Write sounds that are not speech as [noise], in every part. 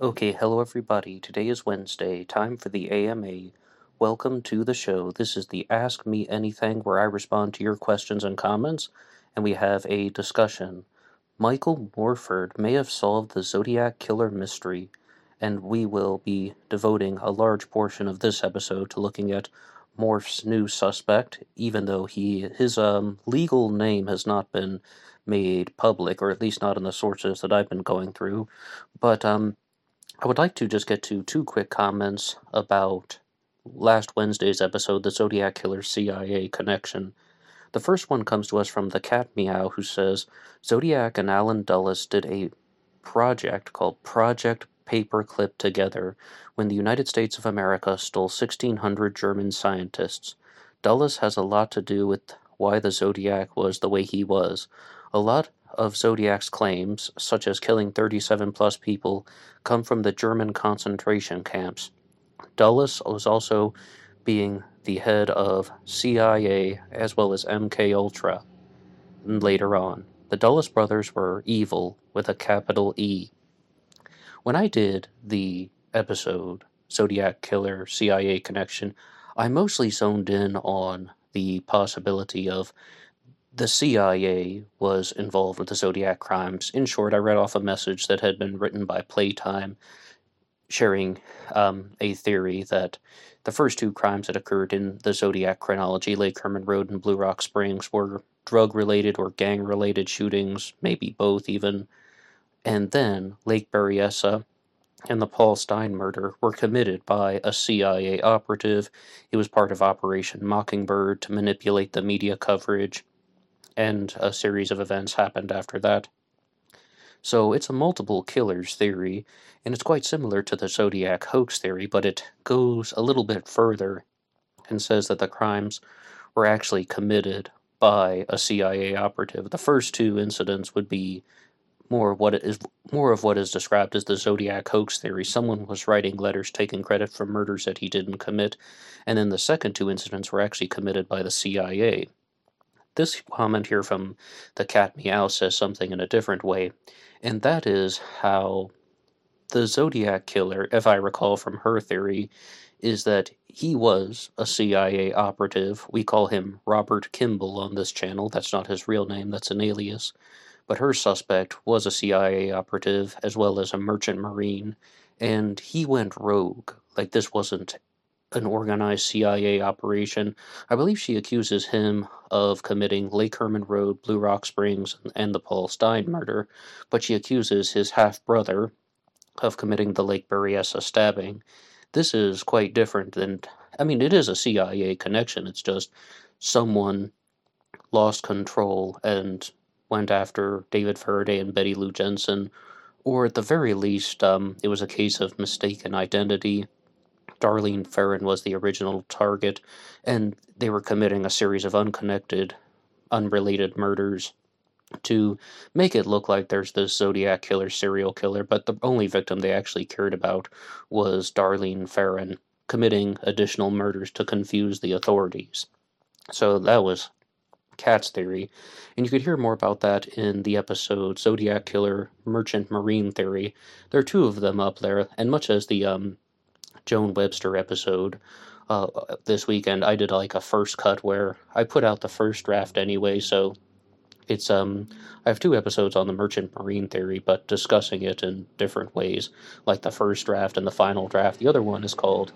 Okay, hello everybody. Today is Wednesday, time for the AMA. Welcome to the show. This is the Ask Me Anything where I respond to your questions and comments, and we have a discussion. Michael Morford may have solved the Zodiac Killer mystery, and we will be devoting a large portion of this episode to looking at Morph's new suspect, even though he his um, legal name has not been made public, or at least not in the sources that I've been going through. But um, I would like to just get to two quick comments about last Wednesday's episode, The Zodiac Killer CIA Connection. The first one comes to us from the Cat Meow, who says Zodiac and Allen Dulles did a project called Project Paperclip together when the United States of America stole 1,600 German scientists. Dulles has a lot to do with why the Zodiac was the way he was. A lot of Zodiac's claims, such as killing 37 plus people, come from the German concentration camps. Dulles was also being the head of CIA as well as MK Ultra. Later on, the Dulles brothers were evil with a capital E. When I did the episode Zodiac Killer CIA Connection, I mostly zoned in on the possibility of the CIA was involved with the Zodiac crimes. In short, I read off a message that had been written by Playtime sharing um, a theory that the first two crimes that occurred in the Zodiac chronology, Lake Herman Road and Blue Rock Springs, were drug related or gang related shootings, maybe both even. And then Lake Berryessa and the Paul Stine murder were committed by a CIA operative. It was part of Operation Mockingbird to manipulate the media coverage and a series of events happened after that. So it's a multiple killers theory, and it's quite similar to the Zodiac hoax theory, but it goes a little bit further and says that the crimes were actually committed by a CIA operative. The first two incidents would be more what is more of what is described as the Zodiac hoax theory. Someone was writing letters taking credit for murders that he didn't commit, and then the second two incidents were actually committed by the CIA. This comment here from the cat meow says something in a different way, and that is how the Zodiac killer, if I recall from her theory, is that he was a CIA operative. We call him Robert Kimball on this channel. That's not his real name, that's an alias. But her suspect was a CIA operative as well as a merchant marine, and he went rogue. Like, this wasn't an organized CIA operation. I believe she accuses him of committing Lake Herman Road, Blue Rock Springs, and the Paul Stine murder, but she accuses his half brother of committing the Lake Berryessa stabbing. This is quite different than, I mean, it is a CIA connection. It's just someone lost control and went after David Faraday and Betty Lou Jensen, or at the very least, um, it was a case of mistaken identity Darlene Ferrin was the original target, and they were committing a series of unconnected, unrelated murders to make it look like there's this Zodiac killer, serial killer, but the only victim they actually cared about was Darlene Ferrin committing additional murders to confuse the authorities. So that was Cat's theory, and you could hear more about that in the episode Zodiac Killer Merchant Marine Theory. There are two of them up there, and much as the um, Joan Webster episode uh, this weekend, I did like a first cut where I put out the first draft anyway, so it's um I have two episodes on the merchant marine theory, but discussing it in different ways, like the first draft and the final draft. The other one is called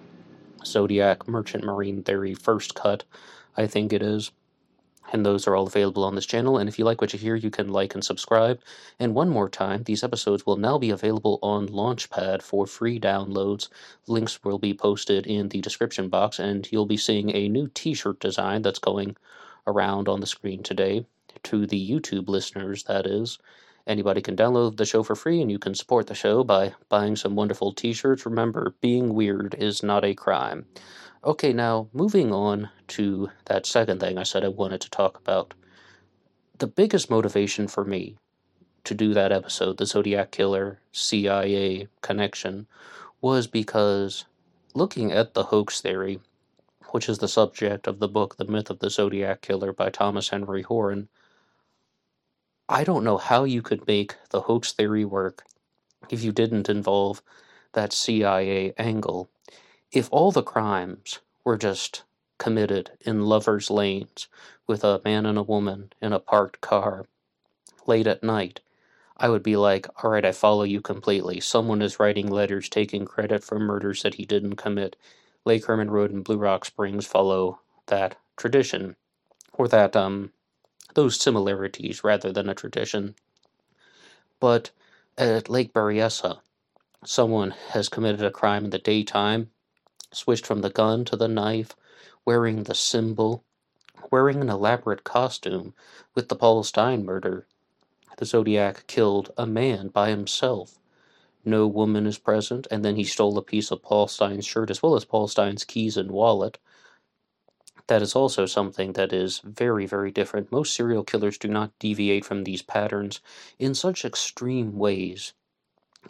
Zodiac Merchant Marine Theory First Cut, I think it is and those are all available on this channel. And if you like what you hear, you can like and subscribe. And one more time, these episodes will now be available on Launchpad for free downloads. Links will be posted in the description box, and you'll be seeing a new t shirt design that's going around on the screen today. To the YouTube listeners, that is. Anybody can download the show for free, and you can support the show by buying some wonderful t shirts. Remember, being weird is not a crime. Okay, now moving on to that second thing I said I wanted to talk about. The biggest motivation for me to do that episode, the Zodiac Killer CIA connection, was because looking at the hoax theory, which is the subject of the book The Myth of the Zodiac Killer by Thomas Henry Horan, I don't know how you could make the hoax theory work if you didn't involve that CIA angle. If all the crimes were just committed in lovers' lanes with a man and a woman in a parked car late at night, I would be like, all right, I follow you completely. Someone is writing letters taking credit for murders that he didn't commit. Lake Herman Road and Blue Rock Springs follow that tradition, or that, um, those similarities rather than a tradition. But at Lake Berryessa, someone has committed a crime in the daytime, switched from the gun to the knife, wearing the symbol, wearing an elaborate costume with the Paul Stine murder. The Zodiac killed a man by himself. No woman is present, and then he stole a piece of Paul Stine's shirt as well as Paul Stine's keys and wallet. That is also something that is very, very different. Most serial killers do not deviate from these patterns in such extreme ways,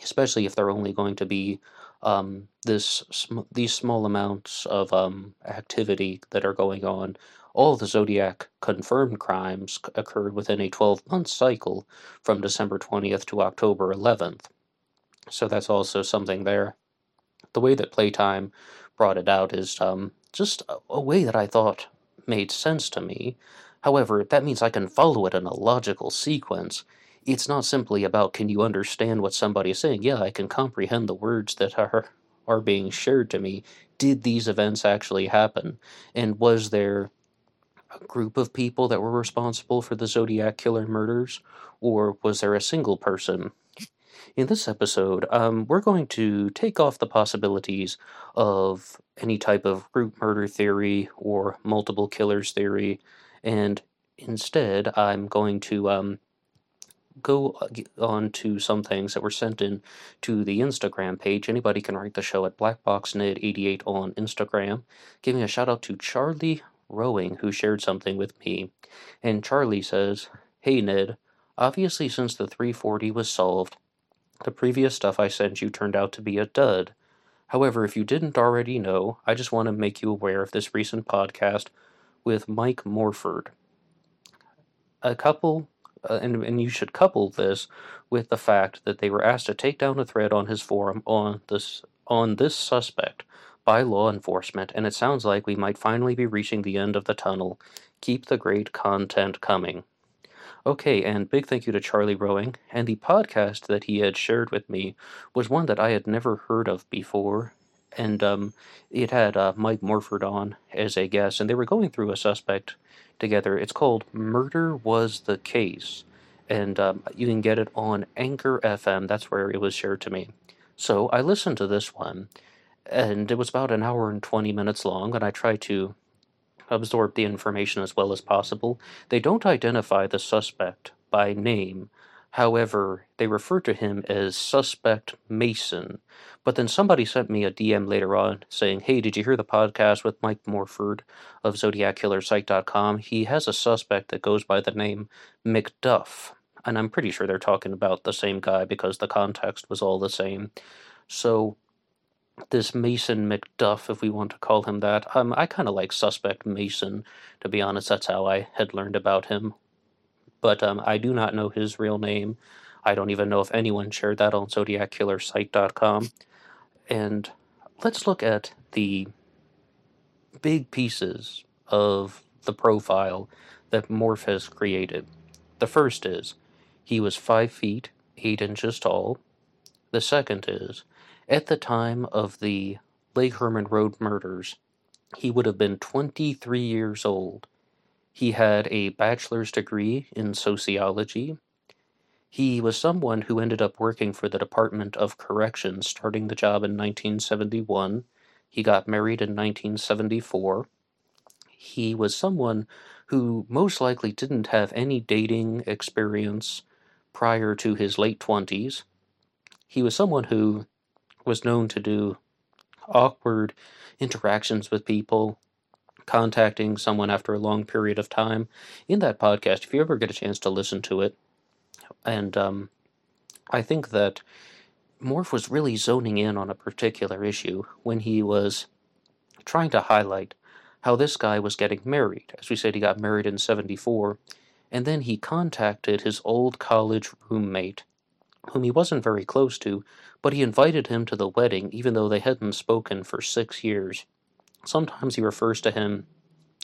especially if they're only going to be um, this sm- these small amounts of um, activity that are going on. All the Zodiac confirmed crimes c- occurred within a 12 month cycle from December 20th to October 11th. So that's also something there. The way that Playtime brought it out is um, just a, way that I thought made sense to me. However, that means I can follow it in a logical sequence. It's not simply about can you understand what somebody is saying? Yeah, I can comprehend the words that are are being shared to me. Did these events actually happen? And was there a group of people that were responsible for the Zodiac killer murders? Or was there a single person? In this episode, um, we're going to take off the possibilities of any type of group murder theory or multiple killers theory, and instead, I'm going to um, go on to some things that were sent in to the Instagram page. Anybody can write the show at BlackBoxNed88 on Instagram. Giving a shout out to Charlie Rowing, who shared something with me. And Charlie says, Hey Ned, obviously, since the 340 was solved, the previous stuff I sent you turned out to be a dud. However, if you didn't already know, I just want to make you aware of this recent podcast with Mike Morford. A couple uh, and, and you should couple this with the fact that they were asked to take down a thread on his forum on this on this suspect by law enforcement, and it sounds like we might finally be reaching the end of the tunnel. Keep the great content coming. Okay, and big thank you to Charlie Rowing. And the podcast that he had shared with me was one that I had never heard of before. And um, it had uh, Mike Morford on as a guest, and they were going through a suspect together. It's called Murder Was the Case, and um, you can get it on Anchor FM. That's where it was shared to me. So I listened to this one, and it was about an hour and 20 minutes long, and I tried to absorb the information as well as possible. They don't identify the suspect by name, However, they refer to him as Suspect Mason. But then somebody sent me a DM later on saying, Hey, did you hear the podcast with Mike Morford of ZodiacKillerSite.com? He has a suspect that goes by the name McDuff. And I'm pretty sure they're talking about the same guy because the context was all the same. So, this Mason McDuff, if we want to call him that, um, I kind of like Suspect Mason, to be honest. That's how I had learned about him but um, I do not know his real name. I don't even know if anyone shared that on ZodiacKillerSite.com. And let's look at the big pieces of the profile that Morph has created. The first is he was 5 feet 8 inches tall. The second is at the time of the Lake Herman Road murders, he would have been 23 years old. He had a bachelor's degree in sociology. He was someone who ended up working for the Department of Corrections, starting the job in 1971. He got married in 1974. He was someone who most likely didn't have any dating experience prior to his late 20s. He was someone who was known to do awkward interactions with people, contacting someone after a long period of time. In that podcast, if you ever get a chance to listen to it, and um, I think that Morph was really zoning in on a particular issue when he was trying to highlight how this guy was getting married. As we said, he got married in 74, and then he contacted his old college roommate, whom he wasn't very close to, but he invited him to the wedding even though they hadn't spoken for six years. Sometimes he refers to him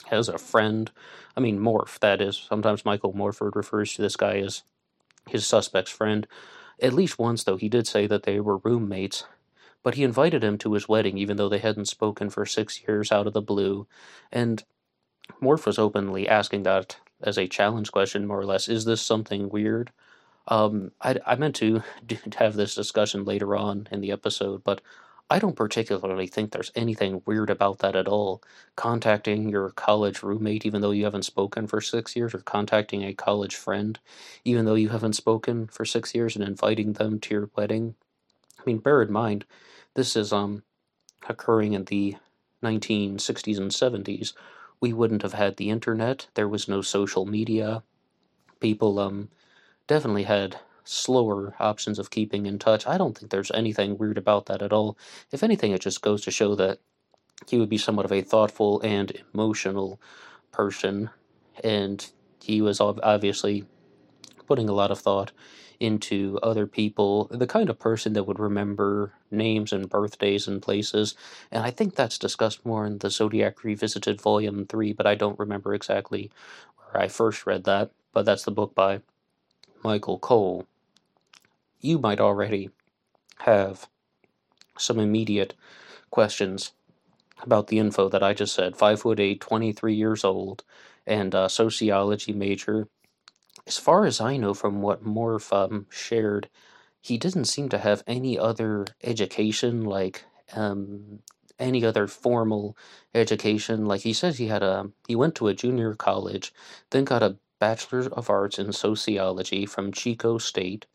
as a friend. I mean, Morph, that is. Sometimes Michael Morford refers to this guy as his suspect's friend. At least once, though, he did say that they were roommates. But he invited him to his wedding, even though they hadn't spoken for six years out of the blue. And Morph was openly asking that as a challenge question, more or less. Is this something weird? Um, I, I meant to [laughs] have this discussion later on in the episode, but I don't particularly think there's anything weird about that at all. Contacting your college roommate, even though you haven't spoken for six years, or contacting a college friend, even though you haven't spoken for six years, and inviting them to your wedding. I mean, bear in mind, this is um occurring in the 1960s and 70s. We wouldn't have had the internet. There was no social media. People um definitely had slower options of keeping in touch. I don't think there's anything weird about that at all. If anything, it just goes to show that he would be somewhat of a thoughtful and emotional person, and he was obviously putting a lot of thought into other people, the kind of person that would remember names and birthdays and places. And I think that's discussed more in the Zodiac Revisited Volume 3, but I don't remember exactly where I first read that. But that's the book by Michael Cole you might already have some immediate questions about the info that I just said. Five foot eight, 23 years old, and a sociology major. As far as I know from what Morph um, shared, he didn't seem to have any other education, like um, any other formal education. Like he says, he had a he went to a junior college, then got a bachelor of arts in sociology from Chico State,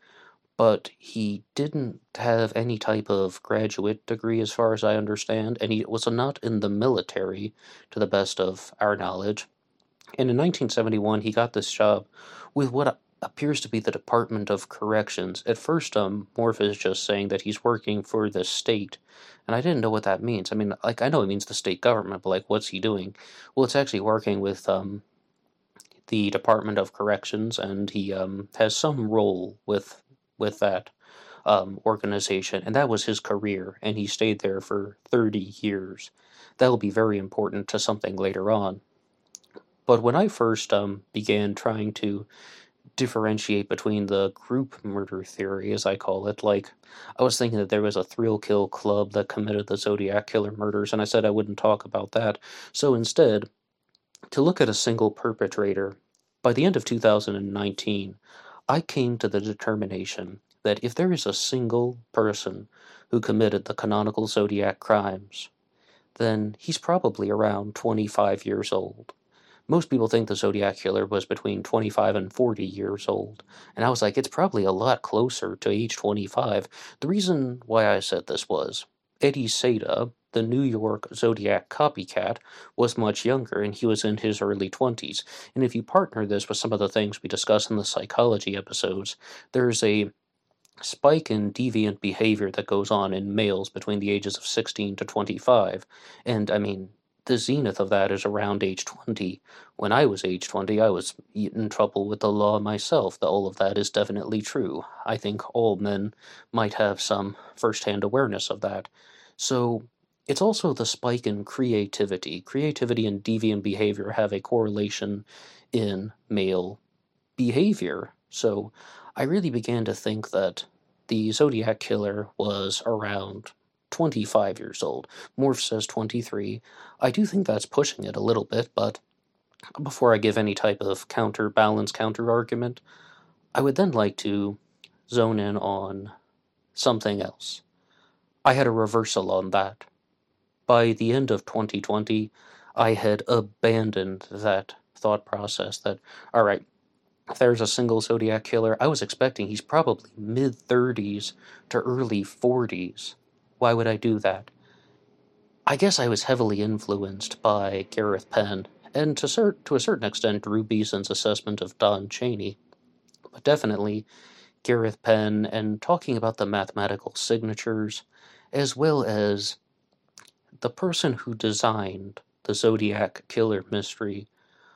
but he didn't have any type of graduate degree, as far as I understand, and he was not in the military, to the best of our knowledge. And in 1971, he got this job with what appears to be the Department of Corrections. At first, um, Morph is just saying that he's working for the state, and I didn't know what that means. I mean, like, I know it means the state government, but, like, what's he doing? Well, it's actually working with, um, the Department of Corrections, and he, um, has some role with with that um, organization, and that was his career, and he stayed there for 30 years. That'll be very important to something later on. But when I first um, began trying to differentiate between the group murder theory, as I call it, like I was thinking that there was a thrill kill club that committed the Zodiac killer murders, and I said I wouldn't talk about that. So instead, to look at a single perpetrator, by the end of 2019, I came to the determination that if there is a single person who committed the canonical zodiac crimes, then he's probably around 25 years old. Most people think the Zodiac Killer was between 25 and 40 years old, and I was like, it's probably a lot closer to age 25. The reason why I said this was Eddie Seda, the New York Zodiac copycat, was much younger and he was in his early 20s. And if you partner this with some of the things we discuss in the psychology episodes, there's a spike in deviant behavior that goes on in males between the ages of 16 to 25. And I mean, the zenith of that is around age 20. When I was age 20, I was in trouble with the law myself. All of that is definitely true. I think all men might have some first hand awareness of that. So, it's also the spike in creativity. Creativity and deviant behavior have a correlation in male behavior. So I really began to think that the Zodiac Killer was around 25 years old. Morph says 23. I do think that's pushing it a little bit, but before I give any type of counterbalance, counter argument, I would then like to zone in on something else. I had a reversal on that by the end of 2020, I had abandoned that thought process that, all right, if there's a single Zodiac killer, I was expecting he's probably mid 30s to early 40s. Why would I do that? I guess I was heavily influenced by Gareth Penn, and to, cert- to a certain extent, Drew Beeson's assessment of Don Cheney. But definitely, Gareth Penn and talking about the mathematical signatures, as well as the person who designed the Zodiac killer mystery,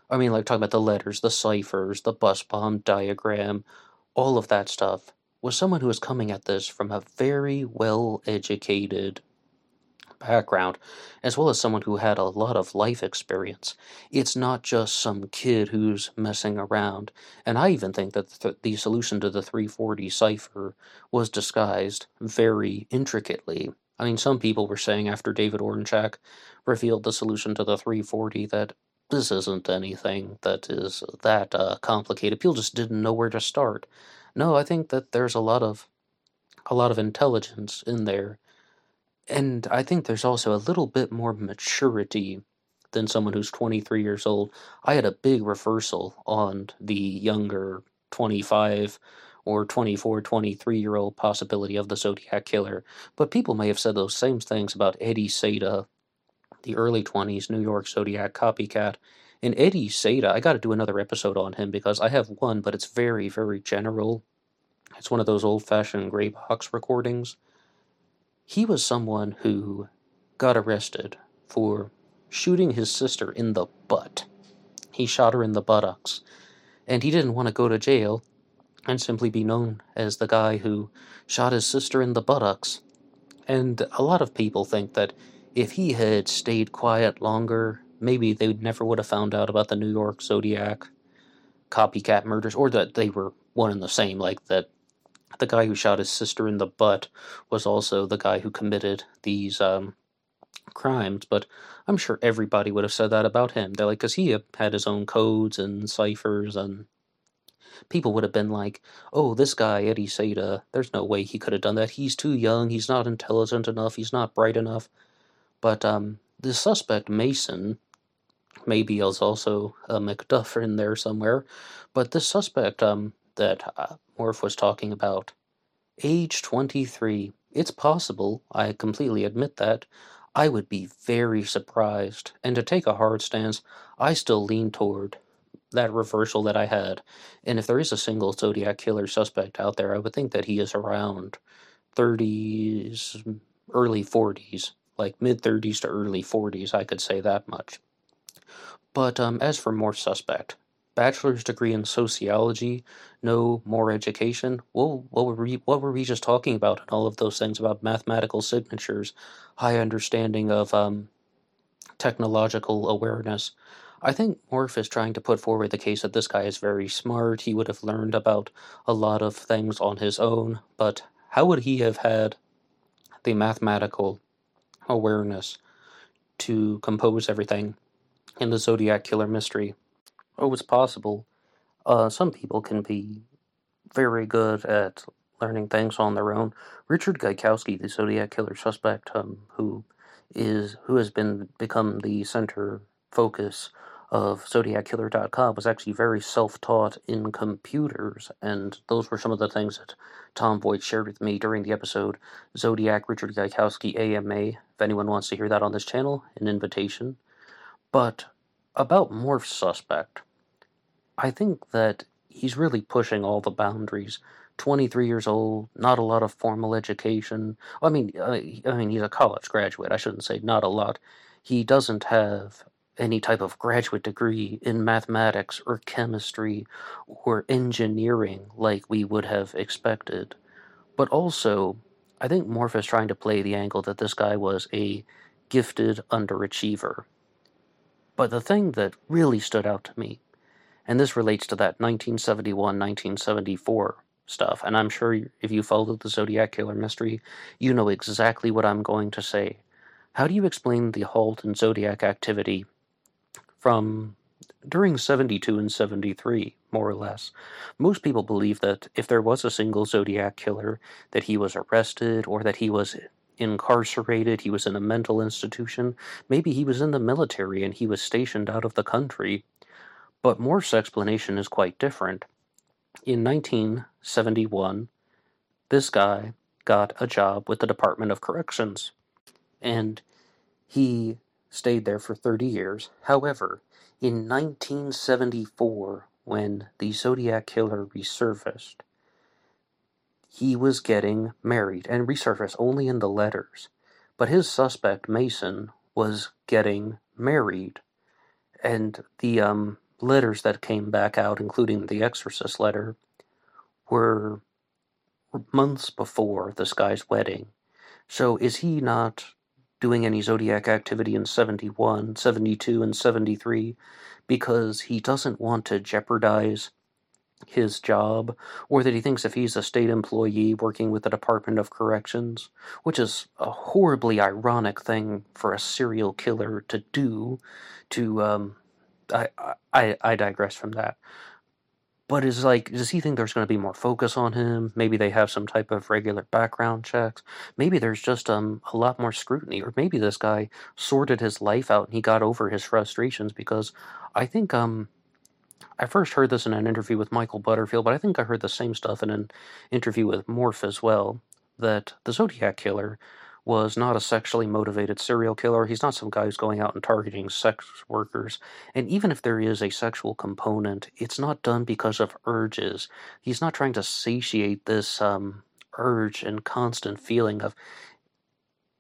I mean, like talking about the letters, the ciphers, the bus bomb diagram, all of that stuff, was someone who was coming at this from a very well educated background, as well as someone who had a lot of life experience. It's not just some kid who's messing around. And I even think that th- the solution to the 340 cipher was disguised very intricately. I mean, some people were saying after David Oranchak revealed the solution to the 340 that this isn't anything that is that uh, complicated. People just didn't know where to start. No, I think that there's a lot of a lot of intelligence in there and I think there's also a little bit more maturity than someone who's 23 years old. I had a big reversal on the younger 25 or 24, 23 year old possibility of the Zodiac Killer, but people may have said those same things about Eddie Seda, the early 20s New York Zodiac copycat. And Eddie Seda, I got to do another episode on him because I have one, but it's very, very general. It's one of those old fashioned gray box recordings he was someone who got arrested for shooting his sister in the butt. He shot her in the buttocks, and he didn't want to go to jail and simply be known as the guy who shot his sister in the buttocks. And a lot of people think that if he had stayed quiet longer, maybe they never would have found out about the New York Zodiac copycat murders, or that they were one and the same, like that the guy who shot his sister in the butt was also the guy who committed these um, crimes, but I'm sure everybody would have said that about him. They're like, because he had his own codes and ciphers, and people would have been like, oh, this guy, Eddie Seda, there's no way he could have done that. He's too young, he's not intelligent enough, he's not bright enough. But um, the suspect, Mason, maybe is also a McDuff in there somewhere, but this suspect, um, that uh, Morph was talking about. Age 23. It's possible, I completely admit that. I would be very surprised. And to take a hard stance, I still lean toward that reversal that I had. And if there is a single Zodiac killer suspect out there, I would think that he is around 30s, early 40s, like mid 30s to early 40s, I could say that much. But um, as for more suspect, bachelor's degree in sociology, no more education. Well, what were we what were we just talking about and all of those things about mathematical signatures, high understanding of um, technological awareness. I think Morph is trying to put forward the case that this guy is very smart. He would have learned about a lot of things on his own, but how would he have had the mathematical awareness to compose everything in the Zodiac Killer mystery? Oh, it's possible. Uh, some people can be very good at learning things on their own. Richard Gaikowski, the Zodiac killer suspect, um, who is who has been become the center focus of ZodiacKiller.com, was actually very self-taught in computers, and those were some of the things that Tom Voigt shared with me during the episode Zodiac Richard Gaikowski AMA. If anyone wants to hear that on this channel, an invitation. But about Morph Suspect. I think that he's really pushing all the boundaries. 23 years old, not a lot of formal education. I mean, I mean, he's a college graduate. I shouldn't say not a lot. He doesn't have any type of graduate degree in mathematics or chemistry or engineering like we would have expected. But also, I think Morph is trying to play the angle that this guy was a gifted underachiever. But the thing that really stood out to me and this relates to that 1971 1974 stuff. And I'm sure if you followed the Zodiac Killer mystery, you know exactly what I'm going to say. How do you explain the halt in Zodiac activity from during 72 and 73, more or less? Most people believe that if there was a single Zodiac killer, that he was arrested or that he was incarcerated, he was in a mental institution, maybe he was in the military and he was stationed out of the country but Morph's explanation is quite different. In 1971, this guy got a job with the Department of Corrections, and he stayed there for 30 years. However, in 1974, when the Zodiac Killer resurfaced, he was getting married and resurfaced only in the letters. But his suspect, Mason, was getting married. And the um, letters that came back out, including the Exorcist letter, were months before this guy's wedding. So is he not doing any zodiac activity in 71, 72, and 73 because he doesn't want to jeopardize his job, or that he thinks if he's a state employee working with the Department of Corrections, which is a horribly ironic thing for a serial killer to do, to um, I I I digress from that. But is like, does he think there's going to be more focus on him? Maybe they have some type of regular background checks. Maybe there's just um a lot more scrutiny, or maybe this guy sorted his life out and he got over his frustrations because I think um I first heard this in an interview with Michael Butterfield, but I think I heard the same stuff in an interview with Morph as well. That the Zodiac Killer was not a sexually motivated serial killer. He's not some guy who's going out and targeting sex workers. And even if there is a sexual component, it's not done because of urges. He's not trying to satiate this um, urge and constant feeling of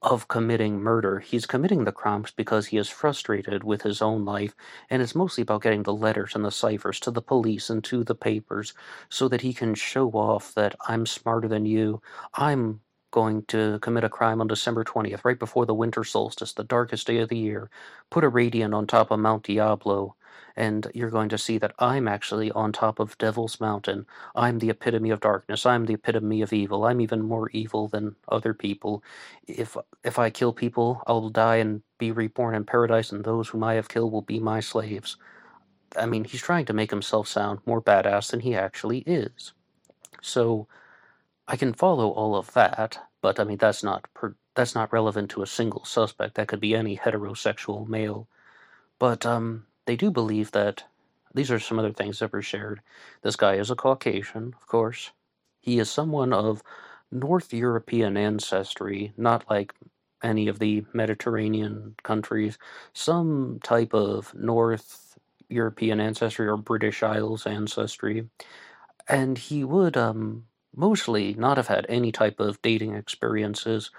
of committing murder. He's committing the crimes because he is frustrated with his own life, and it's mostly about getting the letters and the ciphers to the police and to the papers so that he can show off that I'm smarter than you. I'm going to commit a crime on December 20th, right before the winter solstice, the darkest day of the year. Put a radian on top of Mount Diablo, and you're going to see that I'm actually on top of Devil's Mountain. I'm the epitome of darkness. I'm the epitome of evil. I'm even more evil than other people. If if I kill people, I'll die and be reborn in paradise, and those whom I have killed will be my slaves. I mean, he's trying to make himself sound more badass than he actually is. So I can follow all of that, but I mean that's not per, that's not relevant to a single suspect. That could be any heterosexual male. But um, they do believe that these are some other things that were shared. This guy is a Caucasian, of course. He is someone of North European ancestry, not like any of the Mediterranean countries. Some type of North European ancestry or British Isles ancestry. And he would um, mostly not have had any type of dating experiences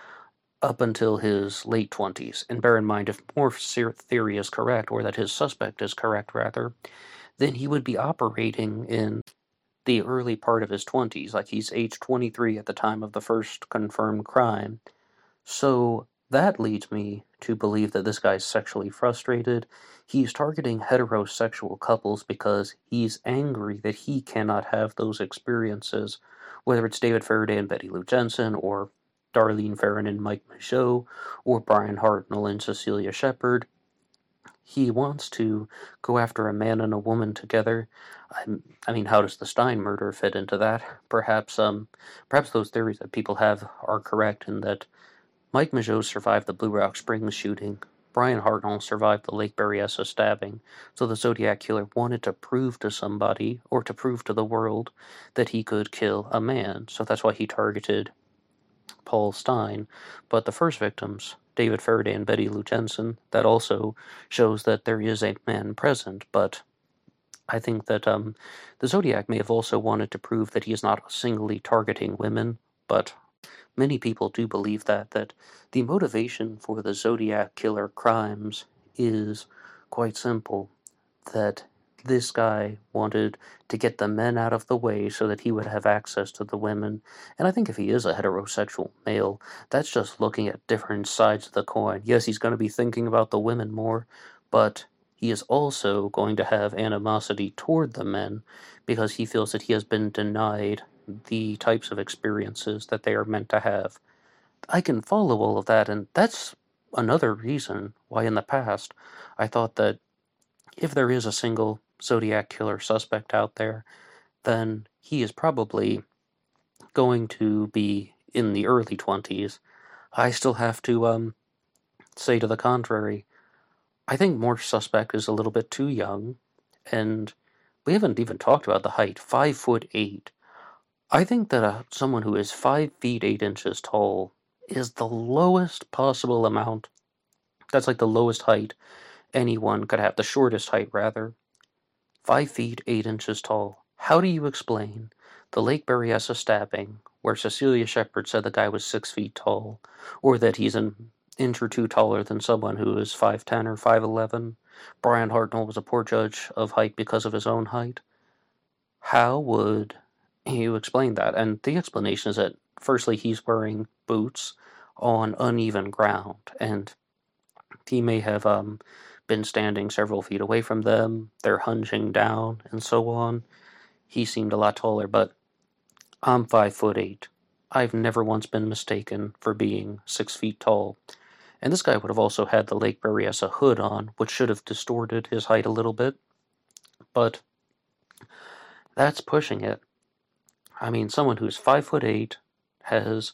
up until his late 20s. And bear in mind, if Morph's theory is correct, or that his suspect is correct, rather, then he would be operating in the early part of his 20s, like he's age 23 at the time of the first confirmed crime. So that leads me to believe that this guy's sexually frustrated. He's targeting heterosexual couples because he's angry that he cannot have those experiences, whether it's David Faraday and Betty Lou Jensen, or Darlene Ferrin and Mike Mageau, or Brian Hartnell and Cecilia Shepard. He wants to go after a man and a woman together. I, mean, how does the Stine murder fit into that? Perhaps, um, perhaps those theories that people have are correct and that Mike Mageau survived the Blue Rock Springs shooting. Brian Hartnell survived the Lake Berryessa stabbing, so the Zodiac Killer wanted to prove to somebody, or to prove to the world, that he could kill a man. So that's why he targeted Paul Stine, but the first victims, David Faraday and Betty Lou Jensen, that also shows that there is a man present, but I think that um, the Zodiac may have also wanted to prove that he is not singly targeting women, but many people do believe that, that the motivation for the Zodiac killer crimes is quite simple, that this guy wanted to get the men out of the way so that he would have access to the women. And I think if he is a heterosexual male, that's just looking at different sides of the coin. Yes, he's going to be thinking about the women more, but he is also going to have animosity toward the men because he feels that he has been denied the types of experiences that they are meant to have. I can follow all of that, and that's another reason why in the past I thought that if there is a single Zodiac killer suspect out there, then he is probably going to be in the early 20s. I still have to um, say to the contrary. I think Morph Suspect is a little bit too young, and we haven't even talked about the height. Five foot eight. I think that uh, someone who is five feet eight inches tall is the lowest possible amount. That's like the lowest height anyone could have, the shortest height rather five feet eight inches tall. How do you explain the Lake Berryessa stabbing, where Cecilia Shepard said the guy was six feet tall, or that he's an inch or two taller than someone who is 5'10 or 5'11? Brian Hartnell was a poor judge of height because of his own height. How would you explained that, and the explanation is that firstly he's wearing boots on uneven ground, and he may have um, been standing several feet away from them. They're hinging down, and so on. He seemed a lot taller, but I'm five foot eight. I've never once been mistaken for being six feet tall. And this guy would have also had the Lake Berryessa hood on, which should have distorted his height a little bit. But that's pushing it. I mean, someone who's five foot eight has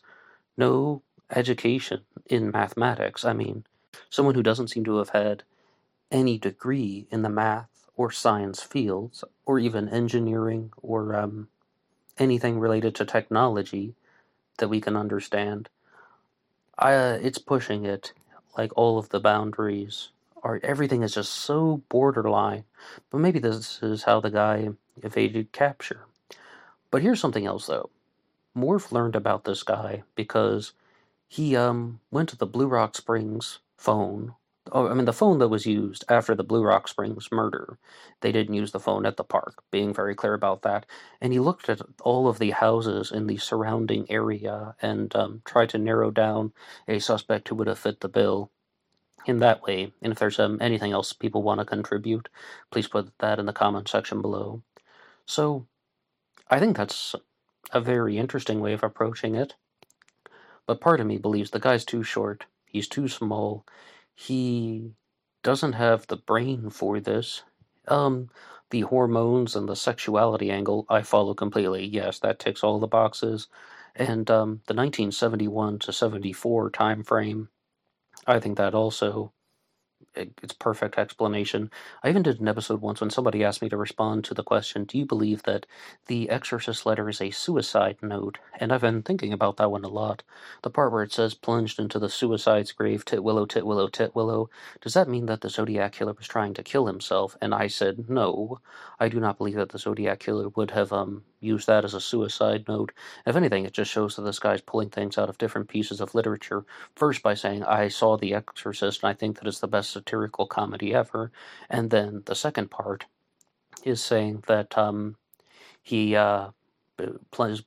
no education in mathematics. I mean, someone who doesn't seem to have had any degree in the math or science fields, or even engineering or um, anything related to technology that we can understand. Uh, it's pushing it like all of the boundaries are everything is just so borderline but maybe this is how the guy evaded capture but here's something else though morph learned about this guy because he um went to the blue rock springs phone oh, I mean, the phone that was used after the Blue Rock Springs murder, they didn't use the phone at the park, being very clear about that. And he looked at all of the houses in the surrounding area and um, tried to narrow down a suspect who would have fit the bill in that way. And if there's um, anything else people want to contribute, please put that in the comment section below. So, I think that's a very interesting way of approaching it. But part of me believes the guy's too short, he's too small, he doesn't have the brain for this. Um, the hormones and the sexuality angle, I follow completely. Yes, that ticks all the boxes. And um, the 1971 to 74 time frame, I think that also it's perfect explanation. I even did an episode once when somebody asked me to respond to the question, Do you believe that the Exorcist letter is a suicide note? And I've been thinking about that one a lot. The part where it says, plunged into the suicide's grave, tit willow, tit willow, tit willow." Does that mean that the Zodiac Killer was trying to kill himself? And I said, No. I do not believe that the Zodiac Killer would have um, used that as a suicide note. If anything, it just shows that this guy's pulling things out of different pieces of literature. First, by saying, I saw The Exorcist and I think that it's the best satirical comedy ever. And then the second part is saying that um, he uh,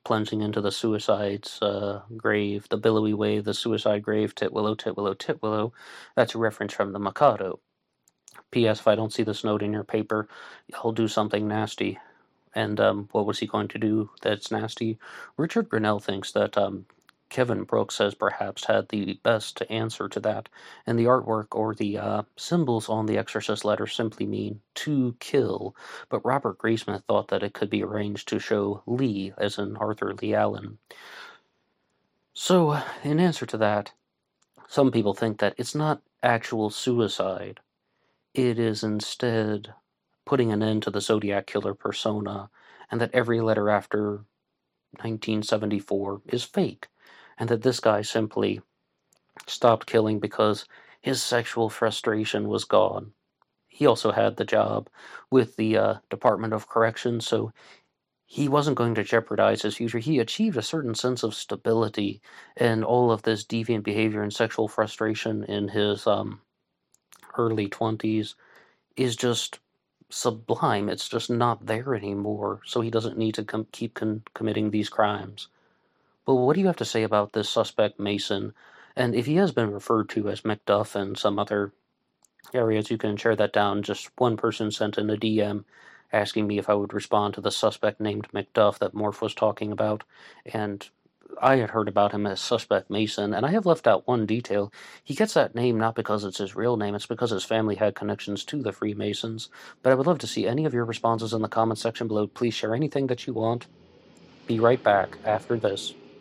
plunging into the suicide's uh, grave, the billowy wave, the suicide grave, Titwillow, Titwillow, Titwillow. That's a reference from the Mikado. P.S. If I don't see this note in your paper, I'll do something nasty. And um, what was he going to do that's nasty? Richard Grinnell thinks that um, Kevin Brooks has perhaps had the best answer to that, and the artwork or the uh, symbols on the Exorcist letter simply mean to kill, but Robert Graysmith thought that it could be arranged to show Lee, as in Arthur Leigh Allen. So, in answer to that, some people think that it's not actual suicide, it is instead putting an end to the Zodiac Killer persona, and that every letter after 1974 is fake and that this guy simply stopped killing because his sexual frustration was gone. He also had the job with the uh, Department of Corrections, so he wasn't going to jeopardize his future. He achieved a certain sense of stability and all of this deviant behavior and sexual frustration in his um, early 20s is just sublime. It's just not there anymore, so he doesn't need to com- keep con- committing these crimes. But what do you have to say about this suspect Mason? And if he has been referred to as McDuff in some other areas, you can share that down. Just one person sent in a DM asking me if I would respond to the suspect named McDuff that Morph was talking about. And I had heard about him as Suspect Mason, and I have left out one detail. He gets that name not because it's his real name, it's because his family had connections to the Freemasons. But I would love to see any of your responses in the comment section below. Please share anything that you want. Be right back after this.